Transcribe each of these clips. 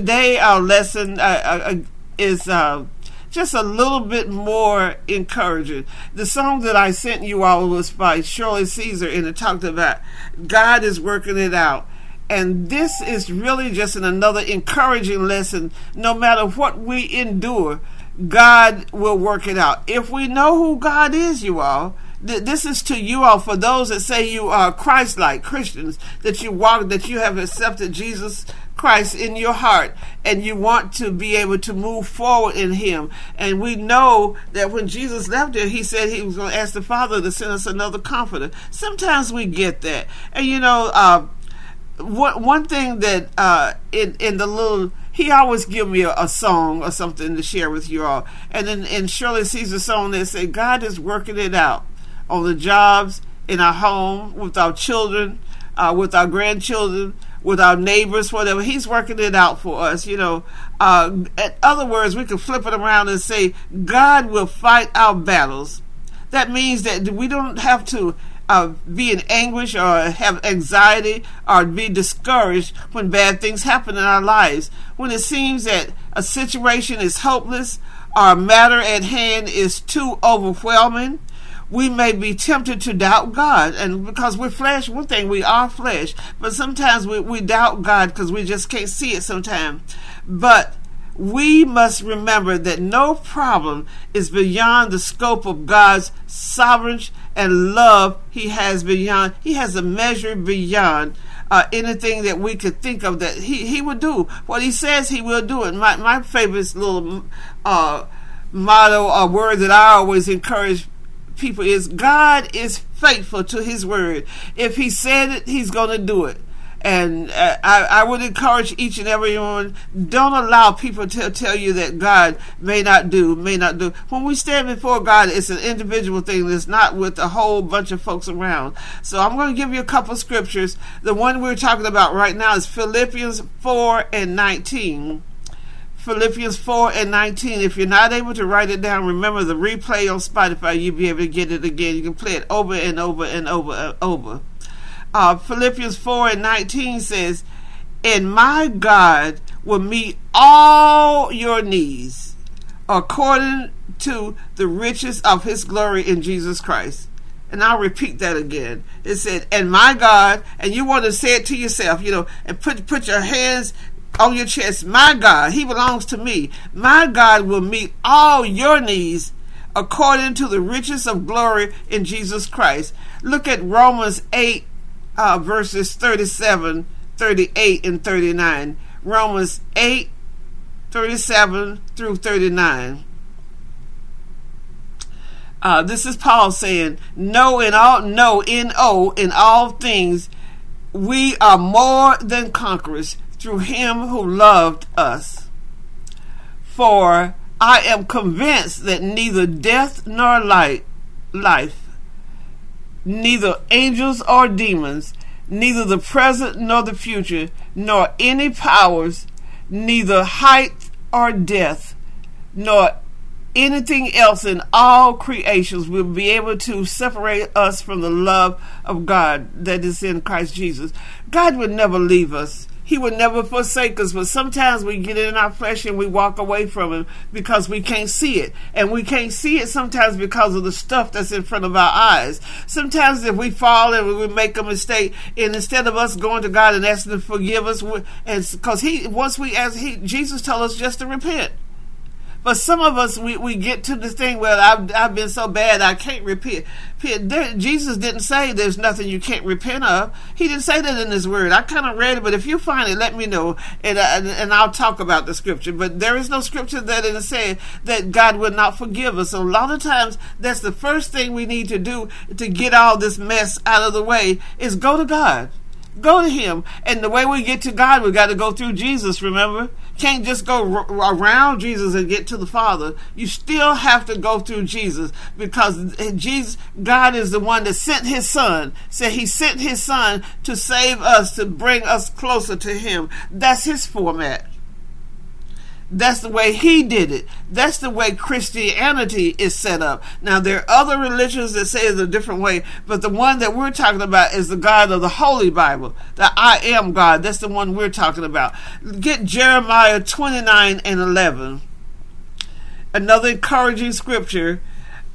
Today, our lesson uh, uh, uh is uh, just a little bit more encouraging. The song that I sent you all was by Shirley Caesar, and it talked about God is working it out. And this is really just an, another encouraging lesson. No matter what we endure, God will work it out. If we know who God is, you all, th- this is to you all for those that say you are Christ-like Christians, that you walk, that you have accepted Jesus Christ in your heart and you want to be able to move forward in Him. And we know that when Jesus left here, He said He was going to ask the Father to send us another comforter. Sometimes we get that. And you know, uh, one, one thing that uh, in, in the little he always give me a, a, song or something to share with you all. And in, in Shirley Caesar's song, they say, God is working it out on the jobs, in our home, with our children, uh, with our grandchildren, with our neighbors, whatever. He's working it out for us, you know. Uh, in other words, we can flip it around and say, God will fight our battles. That means that we don't have to uh, be in anguish or have anxiety or be discouraged when bad things happen in our lives. When it seems that a situation is hopeless our matter at hand is too overwhelming, we may be tempted to doubt God. And because we're flesh, one thing, we are flesh. But sometimes we, we doubt God because we just can't see it sometimes. But we must remember that no problem is beyond the scope of God's sovereignty and love he has beyond he has a measure beyond uh, anything that we could think of that he, he would do what he says he will do it my, my favorite little uh, motto or word that i always encourage people is god is faithful to his word if he said it he's going to do it and uh, I, I would encourage each and every one, don't allow people to tell you that God may not do, may not do. When we stand before God, it's an individual thing. It's not with a whole bunch of folks around. So I'm going to give you a couple scriptures. The one we're talking about right now is Philippians 4 and 19. Philippians 4 and 19. If you're not able to write it down, remember the replay on Spotify, you'll be able to get it again. You can play it over and over and over and over uh, Philippians 4 and 19 says, And my God will meet all your needs according to the riches of his glory in Jesus Christ. And I'll repeat that again. It said, and my God, and you want to say it to yourself, you know, and put put your hands on your chest. My God, He belongs to me. My God will meet all your needs according to the riches of glory in Jesus Christ. Look at Romans 8 uh, verses 37, 38, and 39. Romans 8, 37 through 39. Uh, this is Paul saying, "No, in all, no, in oh, in all things, we are more than conquerors through Him who loved us. For I am convinced that neither death nor light, life, neither angels or demons, neither the present nor the future, nor any powers, neither height or depth, nor anything else in all creations will be able to separate us from the love of God that is in Christ Jesus. God would never leave us. He would never forsake us, but sometimes we get in our flesh and we walk away from Him because we can't see it. And we can't see it sometimes because of the stuff that's in front of our eyes. Sometimes if we fall and we make a mistake, and instead of us going to God and asking to forgive us, because He, once we ask, He, Jesus told us just to repent. But some of us, we, we get to the thing where I've, I've been so bad I can't repent. Jesus didn't say there's nothing you can't repent of. He didn't say that in His Word. I kind of read it, but if you find it, let me know, and, uh, and I'll talk about the scripture. But there is no scripture that is saying that God will not forgive us. A lot of times, that's the first thing we need to do to get all this mess out of the way is go to God. Go to Him. And the way we get to God, we got to go through Jesus, remember? Can't just go r- around Jesus and get to the Father. You still have to go through Jesus because eh, Jesus, God is the one that sent His Son. Said He sent His Son to save us, to bring us closer to Him. That's His format. That's the way he did it. That's the way Christianity is set up. Now, there are other religions that say it a different way, but the one that we're talking about is the God of the Holy Bible, the I am God. That's the one we're talking about. Get Jeremiah 29 and 11. Another encouraging scripture.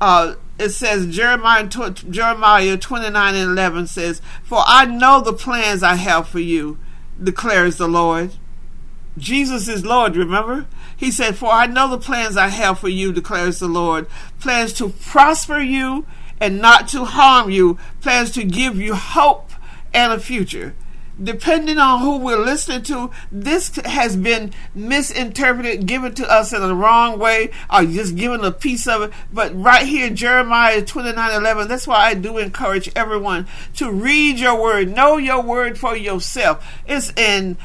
Uh, it says Jeremiah Jeremiah 29 and 11 says, "For I know the plans I have for you," declares the Lord Jesus is Lord, remember? He said, For I know the plans I have for you, declares the Lord. Plans to prosper you and not to harm you, plans to give you hope and a future. Depending on who we're listening to, this has been misinterpreted, given to us in the wrong way, or just given a piece of it. But right here, Jeremiah 29 11, that's why I do encourage everyone to read your word, know your word for yourself. It's in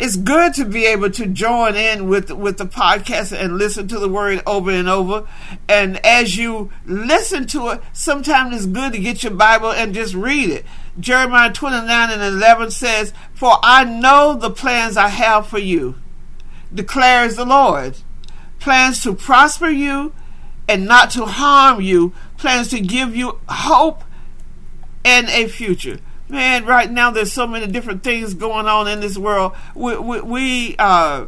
it's good to be able to join in with with the podcast and listen to the word over and over. And as you listen to it, sometimes it's good to get your Bible and just read it. Jeremiah 29 and 11 says, For I know the plans I have for you, declares the Lord. Plans to prosper you and not to harm you, plans to give you hope and a future man, right now there's so many different things going on in this world. We we, we uh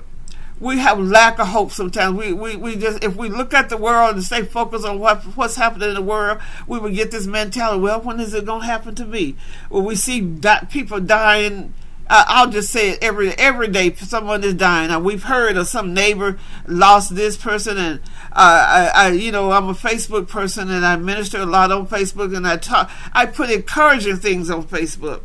we have lack of hope sometimes. We, we, we just if we look at the world and stay focused on what what's happening in the world, we would get this mentality. Well, when is it to happen to me? Well, we see people dying uh, I'll just say it every every day. Someone is dying. Now, we've heard of some neighbor lost this person, and uh, I, I, you know, I'm a Facebook person, and I minister a lot on Facebook, and I talk. I put encouraging things on Facebook.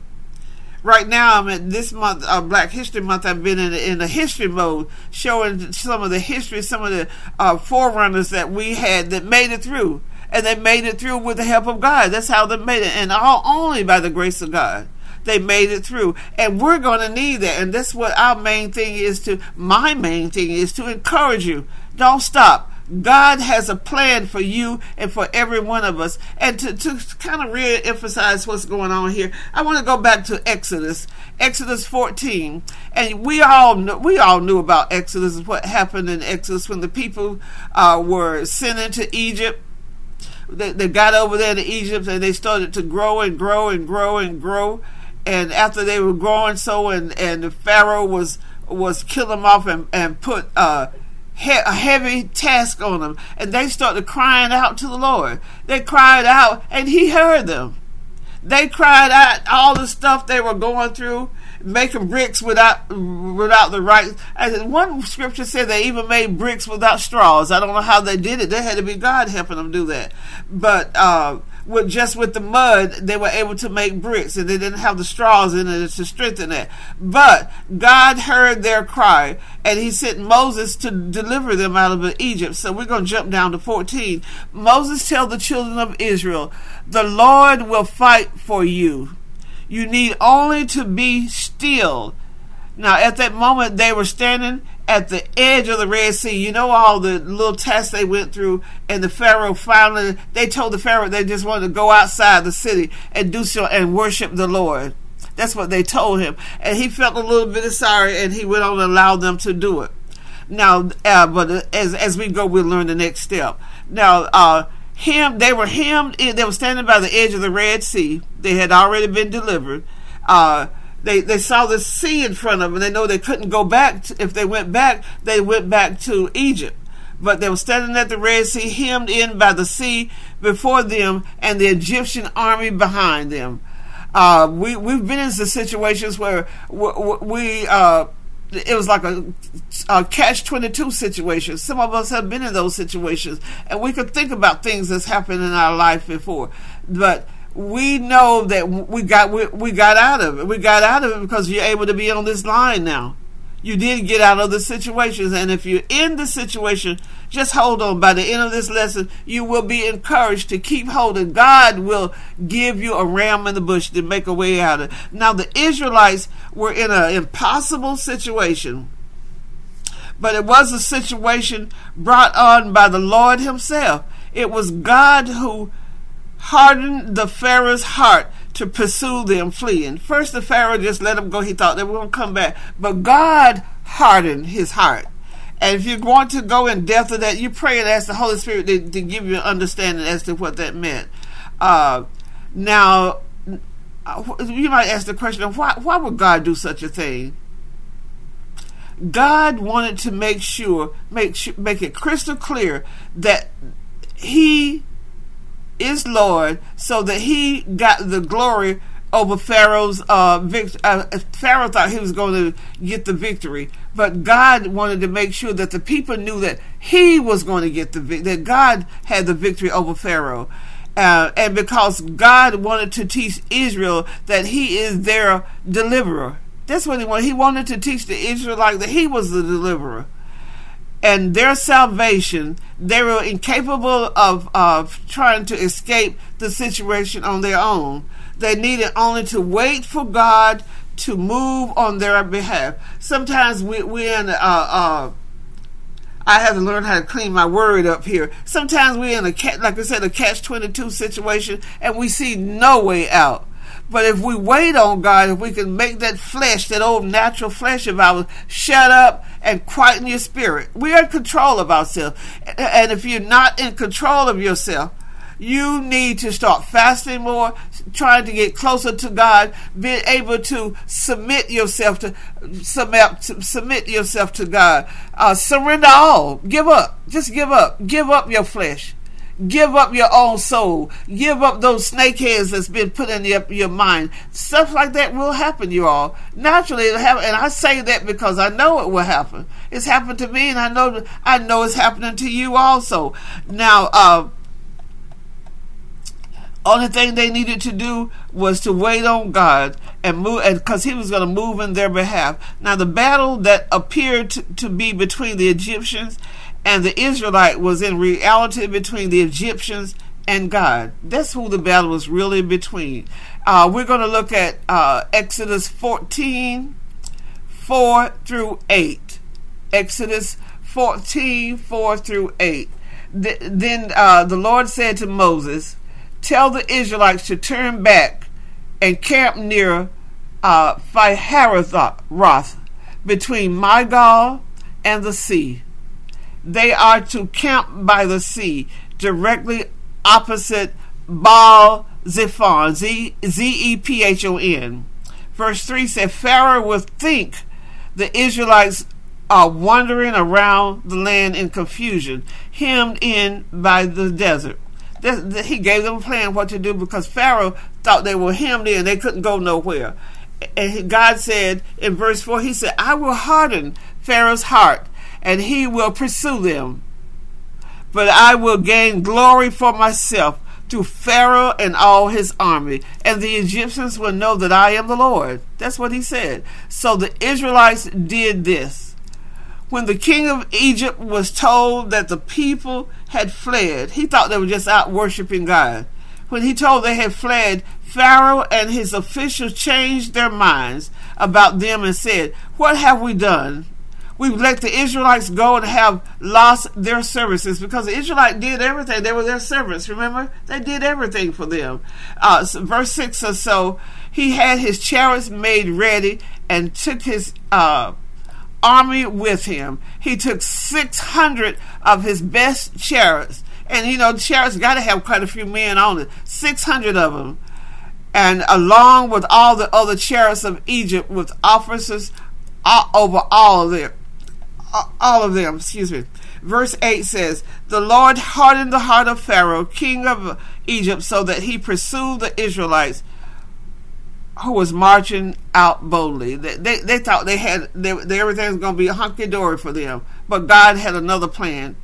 Right now, I'm at this month, uh, Black History Month. I've been in in a history mode, showing some of the history, some of the uh, forerunners that we had that made it through, and they made it through with the help of God. That's how they made it, and all only by the grace of God they made it through. And we're going to need that. And that's what our main thing is to, my main thing is to encourage you. Don't stop. God has a plan for you and for every one of us. And to, to kind of re emphasize what's going on here, I want to go back to Exodus, Exodus 14. And we all know, we all knew about Exodus, what happened in Exodus when the people uh, were sent into Egypt. They, they got over there to Egypt and they started to grow and grow and grow and grow and after they were growing so and and the pharaoh was was kill them off and and put uh, a heavy task on them and they started crying out to the lord. They cried out and he heard them. They cried out all the stuff they were going through making bricks without without the right and one scripture said they even made bricks without straws. I don't know how they did it. They had to be god helping them do that. But uh with just with the mud, they were able to make bricks, and they didn't have the straws in it to strengthen it. But God heard their cry, and He sent Moses to deliver them out of Egypt. So we're going to jump down to 14. Moses tell the children of Israel, "The Lord will fight for you. You need only to be still." Now, at that moment, they were standing at the edge of the Red Sea. You know all the little tests they went through, and the Pharaoh finally they told the Pharaoh they just wanted to go outside the city and do so and worship the Lord. That's what they told him, and he felt a little bit of sorry, and he went on and allowed them to do it. Now, uh, but as as we go, we'll learn the next step. Now, uh, him they were hemmed. They were standing by the edge of the Red Sea. They had already been delivered. Uh, they they saw the sea in front of them. And they know they couldn't go back. To, if they went back, they went back to Egypt. But they were standing at the Red Sea, hemmed in by the sea before them, and the Egyptian army behind them. Uh, we we've been in some situations where we. Uh, it was like a, a catch 22 situation. Some of us have been in those situations, and we could think about things that's happened in our life before. But we know that we got we, we got out of it. We got out of it because you're able to be on this line now. You did get out of the situations, and if you're in the situation, just hold on. By the end of this lesson, you will be encouraged to keep holding. God will give you a ram in the bush to make a way out of it. Now, the Israelites were in an impossible situation, but it was a situation brought on by the Lord Himself. It was God who hardened the Pharaoh's heart to pursue them fleeing. First, the Pharaoh just let them go. He thought they were going to come back. But God hardened his heart. And if you're going to go in depth of that, you pray and ask the Holy Spirit to, to give you an understanding as to what that meant. Uh, now, you might ask the question of why, why would God do such a thing? God wanted to make sure, make make it crystal clear that He is Lord, so that He got the glory over Pharaoh's uh, vict- uh, Pharaoh thought he was going to get the victory, but God wanted to make sure that the people knew that he was going to get the that God had the victory over Pharaoh. Uh, and because God wanted to teach Israel that He is their deliverer, that's what He wanted. He wanted to teach the Israelites that He was the deliverer, and their salvation. They were incapable of of trying to escape the situation on their own. They needed only to wait for God to move on their behalf. Sometimes we, we're in, uh, uh, I have to learn how to clean my word up here. Sometimes we're in a, like I said, a catch 22 situation and we see no way out. But if we wait on God, if we can make that flesh, that old natural flesh of ours, shut up and quieten your spirit, we are in control of ourselves. And if you're not in control of yourself, you need to start fasting more, trying to get closer to God, being able to submit yourself to submit, submit yourself to God. Uh, surrender all. Give up. Just give up. Give up your flesh. Give up your own soul. Give up those snake heads that's been put in your, your mind. Stuff like that will happen, you all. Naturally, it'll happen. And I say that because I know it will happen. It's happened to me, and I know I know it's happening to you also. Now, uh, only thing they needed to do was to wait on God and move, and because He was going to move in their behalf. Now, the battle that appeared to, to be between the Egyptians and the Israelite was in reality between the Egyptians and God. That's who the battle was really between. Uh, we're going to look at uh, Exodus 14, 4 through 8. Exodus 14, 4 through 8. Th- then uh, the Lord said to Moses, tell the Israelites to turn back and camp near uh, Roth, between Migdol and the sea. They are to camp by the sea, directly opposite Baal Zephon, Z E P H O N. Verse 3 said, Pharaoh will think the Israelites are wandering around the land in confusion, hemmed in by the desert he gave them a plan what to do because Pharaoh thought they were hemmed in; they couldn't go nowhere. And God said in verse four, He said, "I will harden Pharaoh's heart, and he will pursue them, but I will gain glory for myself." To Pharaoh and all his army, and the Egyptians will know that I am the Lord. That's what he said. So the Israelites did this when the king of Egypt was told that the people had fled, he thought they were just out worshiping God. When he told they had fled, Pharaoh and his officials changed their minds about them and said, What have we done? We've let the Israelites go and have lost their services because the Israelites did everything. They were their servants, remember? They did everything for them. Uh, so verse 6 or so, he had his chariots made ready and took his uh, army with him. He took 600 of his best chariots. And you know, chariots got to have quite a few men on it. 600 of them. And along with all the other chariots of Egypt with officers over all of them. All of them, excuse me. Verse 8 says, The Lord hardened the heart of Pharaoh, king of Egypt, so that he pursued the Israelites who was marching out boldly. They, they, they thought they had they, they, everything was going to be hunky dory for them, but God had another plan.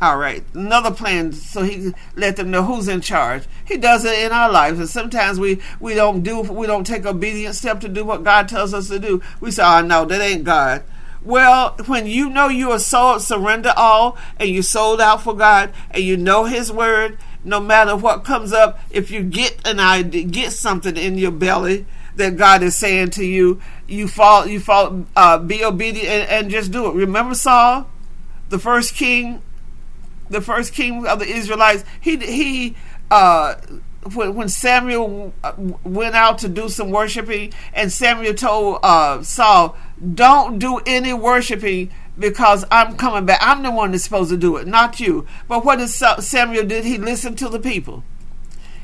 All right, another plan so He let them know who's in charge. He does it in our lives, and sometimes we we don't do we don't take obedient step to do what God tells us to do. We say, "Oh no, that ain't God." Well, when you know you are sold, surrender all, and you sold out for God, and you know His word, no matter what comes up, if you get an idea, get something in your belly, that God is saying to you. You fall, you fall, uh, be obedient and, and just do it. Remember Saul, the first king, the first king of the Israelites. He he. Uh, when, Samuel uh, went out to do some worshiping, and Samuel told uh, Saul, "Don't do any worshiping because I'm coming back. I'm the one that's supposed to do it, not you. But what did Samuel did? He listened to the people.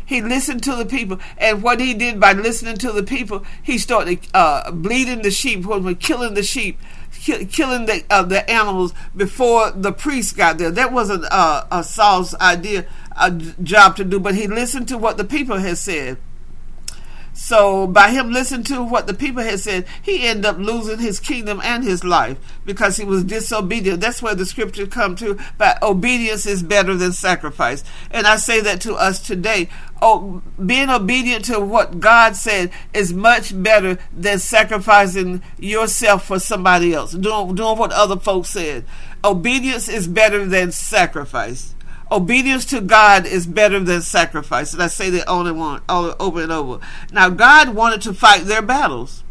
He listened to the people, and what he did by listening to the people, he started uh, bleeding the sheep, killing the sheep, killing the uh, the animals before the priest got there. That wasn't uh, a Saul's idea, a job to do, but he listened to what the people had said. So by him listening to what the people had said, he ended up losing his kingdom and his life because he was disobedient. That's where the scripture come to. But obedience is better than sacrifice. And I say that to us today. Oh, being obedient to what God said is much better than sacrificing yourself for somebody else, doing, doing what other folks said. Obedience is better than sacrifice obedience to God is better than sacrifice. And I say that only one over and over. Now, God wanted to fight their battles.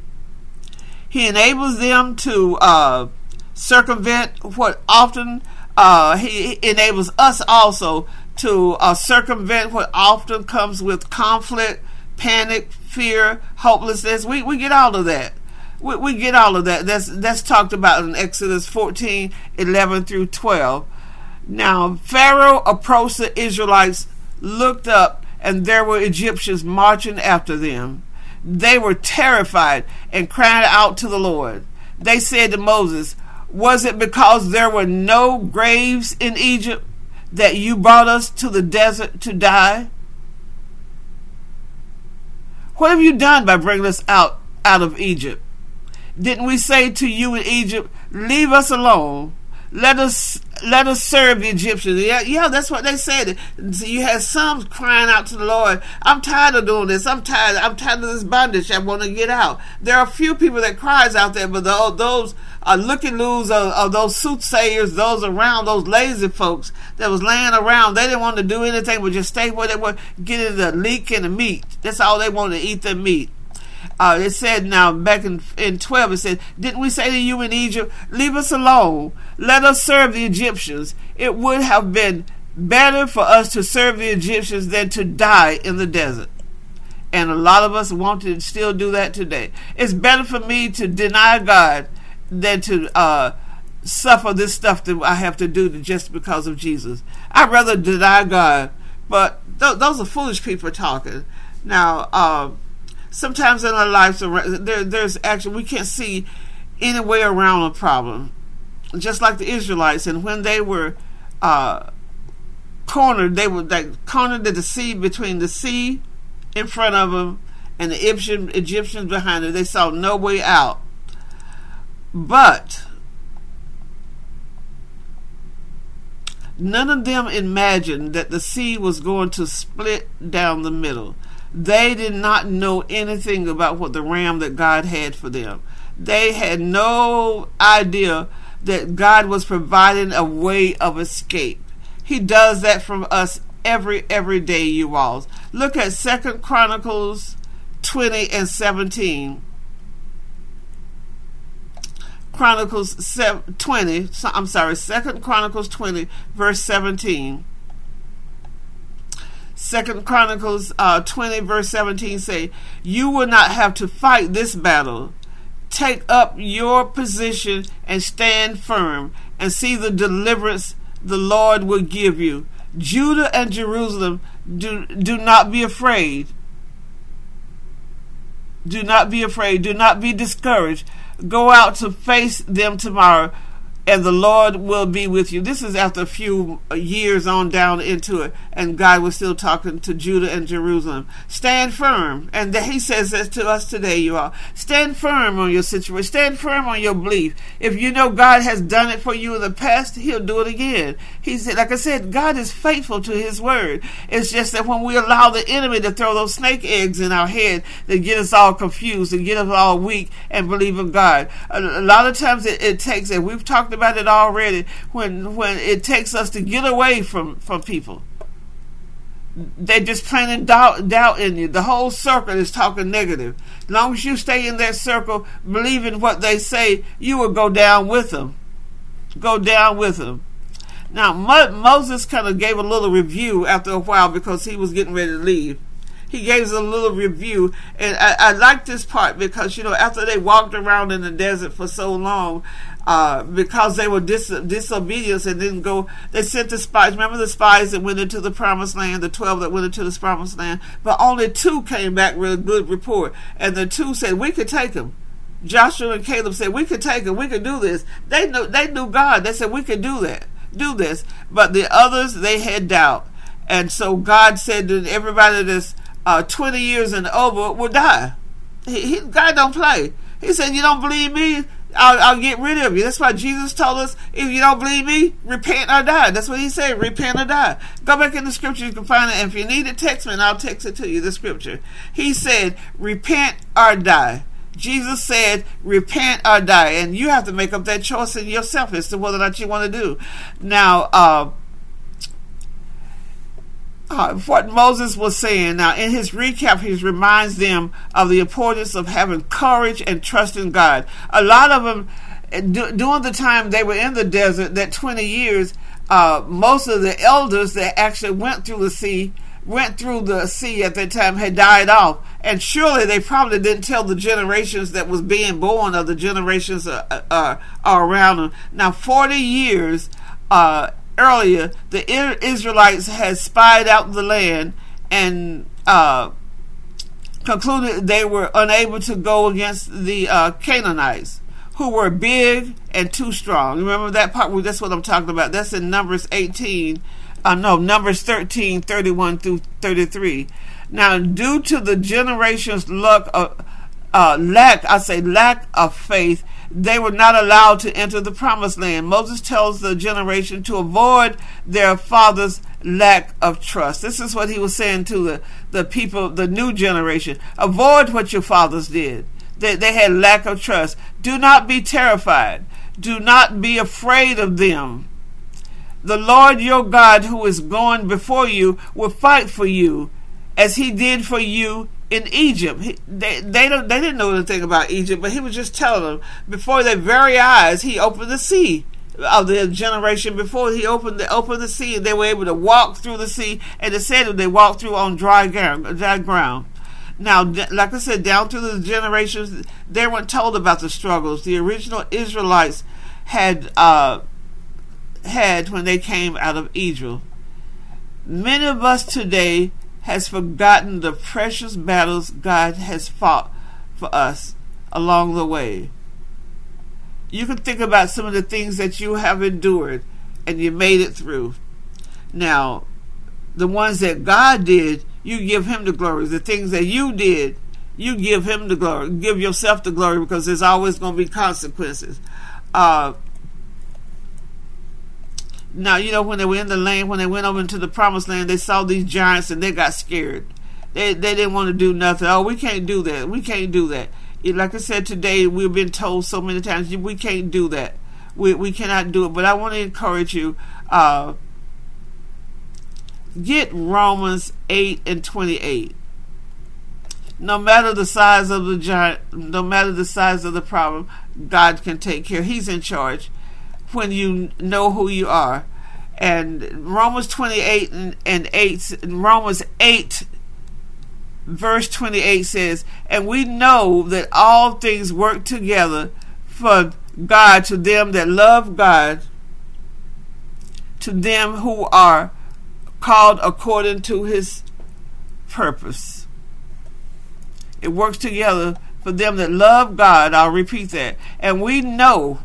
He enables them to uh, circumvent what often uh, he enables us also to uh, circumvent what often comes with conflict, panic, fear, hopelessness. We we get all of that. We, we get all of that. That's that's talked about in Exodus 14, 11 through 12. Now Pharaoh approached the Israelites, looked up, and there were Egyptians marching after them. They were terrified and cried out to the Lord. They said to Moses, Was it because there were no graves in Egypt that you brought us to the desert to die? What have you done by bringing us out, out of Egypt? Didn't we say to you in Egypt, Leave us alone? Let us let us serve the Egyptians. Yeah, yeah, that's what they said. So you had some crying out to the Lord, I'm tired of doing this. I'm tired. I'm tired of this bondage. I want to get out. There are a few people that cries out there, but the, those uh, are looking loose of, uh, of, uh, those soothsayers, those around, those lazy folks that was laying around. They didn't want to do anything but just stay where they were, getting the leek and the meat. That's all they wanted to eat the meat. Uh, it said now back in, in 12, it said, Didn't we say to you in Egypt, Leave us alone, let us serve the Egyptians? It would have been better for us to serve the Egyptians than to die in the desert. And a lot of us want to still do that today. It's better for me to deny God than to uh, suffer this stuff that I have to do just because of Jesus. I'd rather deny God, but th- those are foolish people talking. Now, uh, sometimes in our lives there, there's actually we can't see any way around a problem. Just like the israelites and when they were uh, cornered they were like cornered the sea between the sea in front of them and the Egyptian, Egyptians behind them. They saw no way out. But none of them imagined that the sea was going to split down the middle they did not know anything about what the ram that God had for them. They had no idea that God was providing a way of escape. He does that from us every every day, you all. Look at Second Chronicles 20 and 17. Chronicles 20, I'm sorry, Second Chronicles 20, verse 17. Second Chronicles uh, 20 verse 17 say, You will not have to fight this battle. Take up your position and stand firm and see the deliverance the Lord will give you. Judah and Jerusalem, do, do not be afraid. Do not be afraid. Do not be discouraged. Go out to face them tomorrow and the Lord will be with you. This is after a few years on down into it, and God was still talking to Judah and Jerusalem. Stand firm. And he says this to us today, you all. Stand firm on your situation. Stand firm on your belief. If you know God has done it for you in the past, he'll do it again. He said, like I said, God is faithful to his word. It's just that when we allow the enemy to throw those snake eggs in our head, they get us all confused and get us all weak and believe in God. A, lot of times it, it takes, and we've talked about it already when when it takes us to get away from from people they're just planting doubt, doubt in you. The whole circle is talking negative. As long as you stay in that circle, believing what they say, you will go down with them. Go down with them. Now, Mo- Moses kind of gave a little review after a while because he was getting ready to leave. He gave us a little review, and I, I like this part because you know after they walked around in the desert for so long, uh, because they were dis- disobedient and didn't go. They sent the spies. Remember the spies that went into the promised land, the 12 that went into the promised land? But only two came back with a good report. And the two said, We could take them. Joshua and Caleb said, We could take them. We could do this. They knew, they knew God. They said, We could do that. Do this. But the others, they had doubt. And so God said to everybody that's uh, 20 years and over will die. He, he, God don't play. He said, You don't believe me? I'll, I'll, get rid of you. That's why Jesus told us, if you don't believe me, repent or die. That's what he said, repent or die. Go back in the scripture, you can find it. And if you need it, text me and I'll text it to you, the scripture. He said, repent or die. Jesus said, repent or die. And you have to make up that choice in yourself as to whether or not you want to do. Now, uh, uh, what Moses was saying. Now, in his recap, he reminds them of the importance of having courage and trust in God. A lot of them, during the time they were in the desert, that 20 years, uh, most of the elders that actually went through the sea, went through the sea at that time, had died off. And surely they probably didn't tell the generations that was being born or the generations uh, uh, around them. Now, 40 years uh, earlier, the Israelites had spied out the land and uh, concluded they were unable to go against the uh, Canaanites, who were big and too strong. Remember that part? Well, that's what I'm talking about. That's in Numbers 18. Uh, no, Numbers 13, 31 through 33. Now, due to the generation's luck, uh, uh, lack, I say lack of faith, they were not allowed to enter the promised land. Moses tells the generation to avoid their father's lack of trust. This is what he was saying to the, the people, the new generation. Avoid what your fathers did. They, they had lack of trust. Do not be terrified. Do not be afraid of them. The Lord your God, who is going before you, will fight for you as he did for you in Egypt. He, they they they didn't know anything about Egypt, but he was just telling them before their very eyes. He opened the sea of the generation before he opened the opened the sea, and they were able to walk through the sea. And it said that they walked through on dry ground. Dry ground. Now, like I said, down through the generations, they weren't told about the struggles. The original Israelites had uh, had when they came out of Egypt. Many of us today has forgotten the precious battles God has fought for us along the way. You can think about some of the things that you have endured and you made it through. Now, the ones that God did, you give Him the glory. The things that you did, you give Him the glory. Give yourself the glory because there's always going to be consequences. Uh, now, you know, when they were in the land, when they went over into the promised land, they saw these giants and they got scared. They, they didn't want to do nothing. Oh, we can't do that. We can't do that. Like I said today, we've been told so many times, we can't do that. We, we cannot do it. But I want to encourage you, uh, get Romans 8 and 28. No matter the size of the giant, no matter the size of the problem, God can take care. He's in charge when you know who you are. And Romans 28 and, and 8, Romans 8, verse 28 says, And we know that all things work together for God to them that love God, to them who are called according to his purpose. It works together for them that love God. I'll repeat that. And we know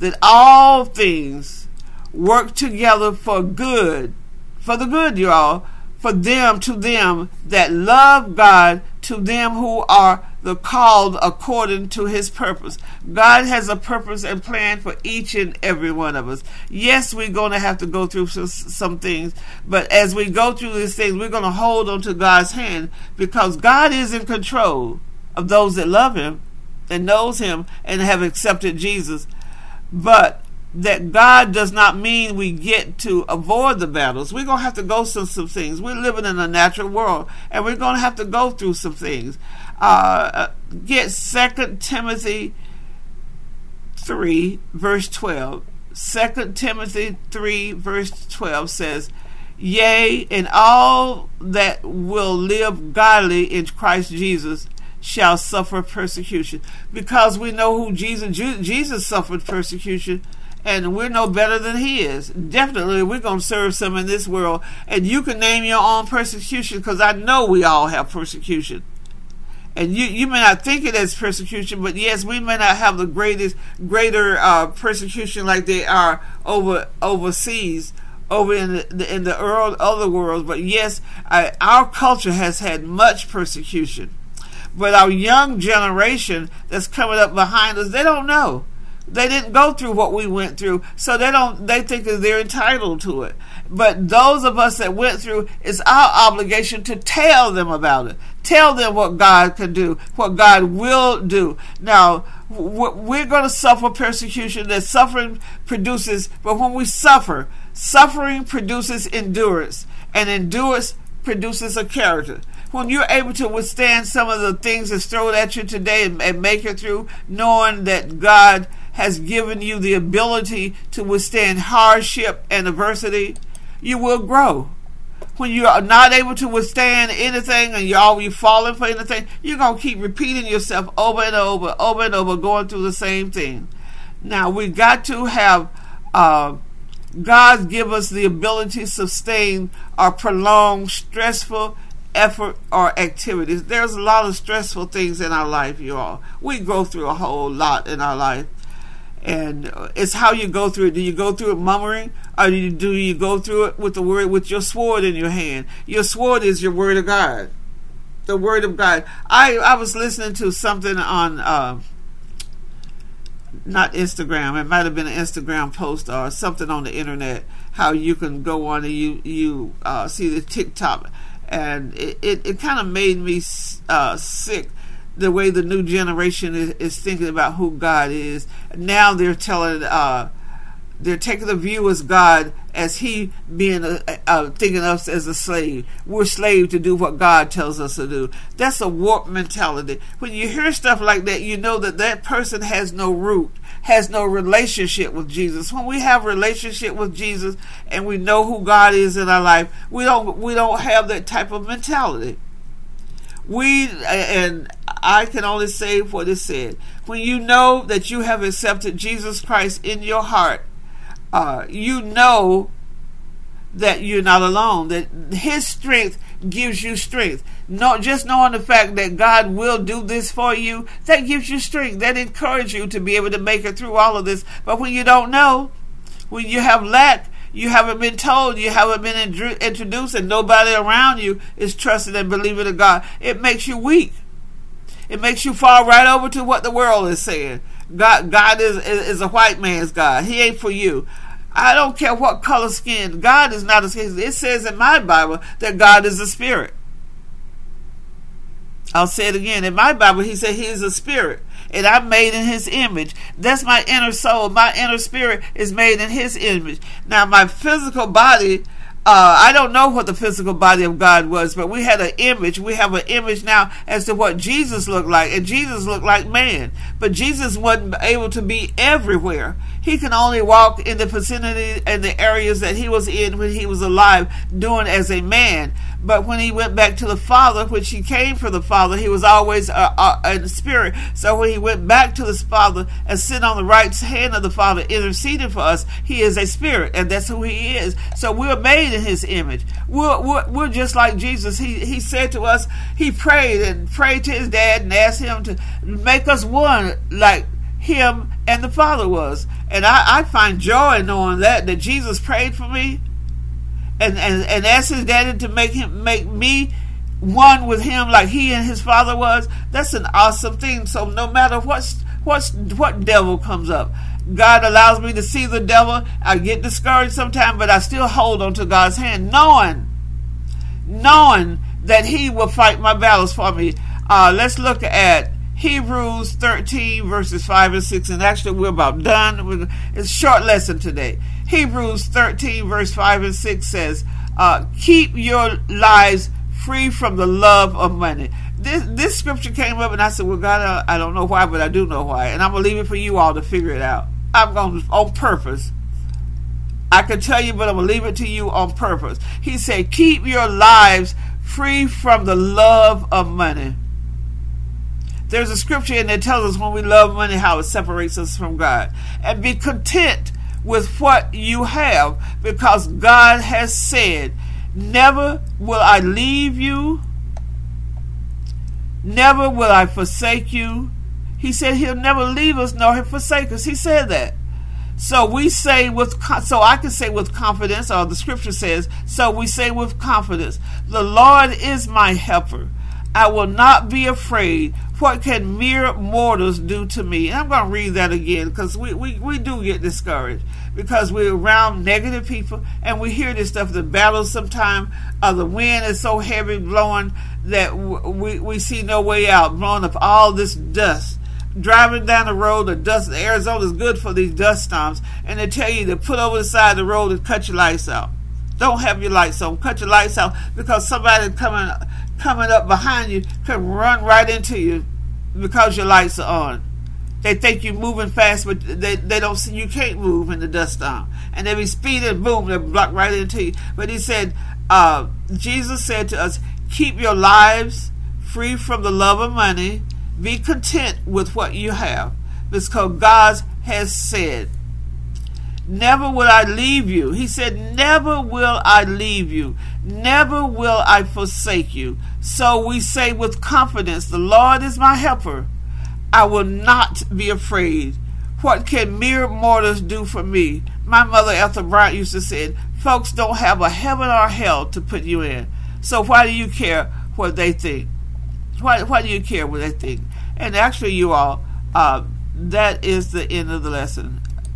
that all things work together for good, for the good, y'all, for them, to them that love God, to them who are the called according to his purpose. God has a purpose and plan for each and every one of us. Yes, we're going to have to go through some, some things, but as we go through these things, we're going to hold on to God's hand because God is in control of those that love him and knows him and have accepted Jesus but that God does not mean we get to avoid the battles. We're going to have to go through some things. We're living in a natural world, and we're going to have to go through some things. Uh, uh get Second Timothy 3, verse 12. 2 Timothy 3, verse 12 says, Yea, and all that will live godly in Christ Jesus shall suffer persecution. Because we know who Jesus Jesus suffered persecution and we're no better than he is. Definitely, we're going to serve some in this world. And you can name your own persecution because I know we all have persecution. And you, you may not think it as persecution, but yes, we may not have the greatest, greater uh, persecution like they are over overseas, over in the in the other world. But yes, I, our culture has had much persecution. But our young generation that's coming up behind us, they don't know they didn't go through what we went through, so they don't. They think that they're entitled to it. But those of us that went through, it's our obligation to tell them about it. Tell them what God can do, what God will do. Now, we're going to suffer persecution. That suffering produces, but when we suffer, suffering produces endurance, and endurance produces a character when you're able to withstand some of the things that's thrown at you today and, and, make it through, knowing that God has given you the ability to withstand hardship and adversity, you will grow. When you are not able to withstand anything and you're always falling for anything, you're going to keep repeating yourself over and over, over and over, going through the same thing. Now, we got to have uh, God give us the ability to sustain our prolonged, stressful effort or activities. There's a lot of stressful things in our life, you all. We go through a whole lot in our life and it's how you go through it. Do you go through it murmuring, or do you, do you go through it with the word with your sword in your hand? Your sword is your word of God, the word of God. I I was listening to something on uh, not Instagram. It might have been an Instagram post or something on the internet. How you can go on and you you uh, see the TikTok, and it it, it kind of made me uh, sick the way the new generation is, is thinking about who God is. Now they're telling, uh, they're taking the view as God as He being a, a, thinking us as a slave. We're slave to do what God tells us to do. That's a warped mentality. When you hear stuff like that, you know that that person has no root, has no relationship with Jesus. When we have relationship with Jesus and we know who God is in our life, we don't we don't have that type of mentality. We and I can only say what is said. When you know that you have accepted Jesus Christ in your heart, uh, you know that you're not alone. That His strength gives you strength. Not just knowing the fact that God will do this for you, that gives you strength. That encourages you to be able to make it through all of this. But when you don't know, when you have lack, you haven't been told, you haven't been introduced, and nobody around you is trusting and believing in God, it makes you weak. It makes you fall right over to what the world is saying. God, God is, is, is a white man's God. He ain't for you. I don't care what color skin. God is not a skin. It says in my Bible that God is a spirit. I'll say it again. In my Bible, he said he is a spirit. And I'm made in his image. That's my inner soul. My inner spirit is made in his image. Now, my physical body uh, I don't know what the physical body of God was, but we had an image. We have an image now as to what Jesus looked like, and Jesus looked like man. But Jesus wasn't able to be everywhere. He can only walk in the vicinity and the areas that he was in when he was alive, doing as a man. But when he went back to the Father, which he came for the Father, he was always in spirit. So when he went back to the Father and sit on the right hand of the Father, interceding for us, he is a spirit, and that's who he is. So we're made in his image. We're, we're, we're just like Jesus. He, he said to us, he prayed and prayed to his dad and asked him to make us one like him and the Father was. And I, I find joy in knowing that, that Jesus prayed for me and, and, and ask his daddy to make him make me one with him like he and his father was, that's an awesome thing. So no matter what's what's what devil comes up, God allows me to see the devil. I get discouraged sometimes, but I still hold on to God's hand, knowing knowing that He will fight my battles for me. Uh, let's look at Hebrews 13 verses 5 and 6. And actually, we're about done. It's a short lesson today. Hebrews 13 verse 5 and 6 says, uh, keep your lives free from the love of money. This, this scripture came up and I said, well, God, I don't know why, but I do know why. And I'm going to leave it for you all to figure it out. I'm going to, on purpose. I can tell you, but I'm going to leave it to you on purpose. He said, keep your lives free from the love of money There's a scripture in there that tells us when we love money how it separates us from God. And be content with what you have because God has said, Never will I leave you, never will I forsake you. He said he'll never leave us nor forsake us. He said that. So we say with so I can say with confidence, or the scripture says, so we say with confidence, the Lord is my helper. I will not be afraid. What can mere mortals do to me? And I'm going to read that again because we, we, we do get discouraged because we're around negative people and we hear this stuff. The battles sometimes, uh, the wind is so heavy blowing that we, we see no way out, blowing up all this dust. Driving down the road, the dust, Arizona is good for these dust storms, and they tell you to put over the side of the road and cut your lights out. Don't have your lights on. Cut your lights out because somebody coming coming up behind you can run right into you because your lights are on. They think you're moving fast, but they, they don't see you can't move in the dust storm. And they be speeding, boom, they block right into you. But he said, uh, Jesus said to us, keep your lives free from the love of money. Be content with what you have, because God has said, Never will I leave you. He said, Never will I leave you. Never will I forsake you. So we say with confidence, The Lord is my helper. I will not be afraid. What can mere mortals do for me? My mother, Ethel Bryant, used to say, Folks don't have a heaven or hell to put you in. So why do you care what they think? Why, why do you care what they think? And actually, you all, uh, that is the end of the lesson.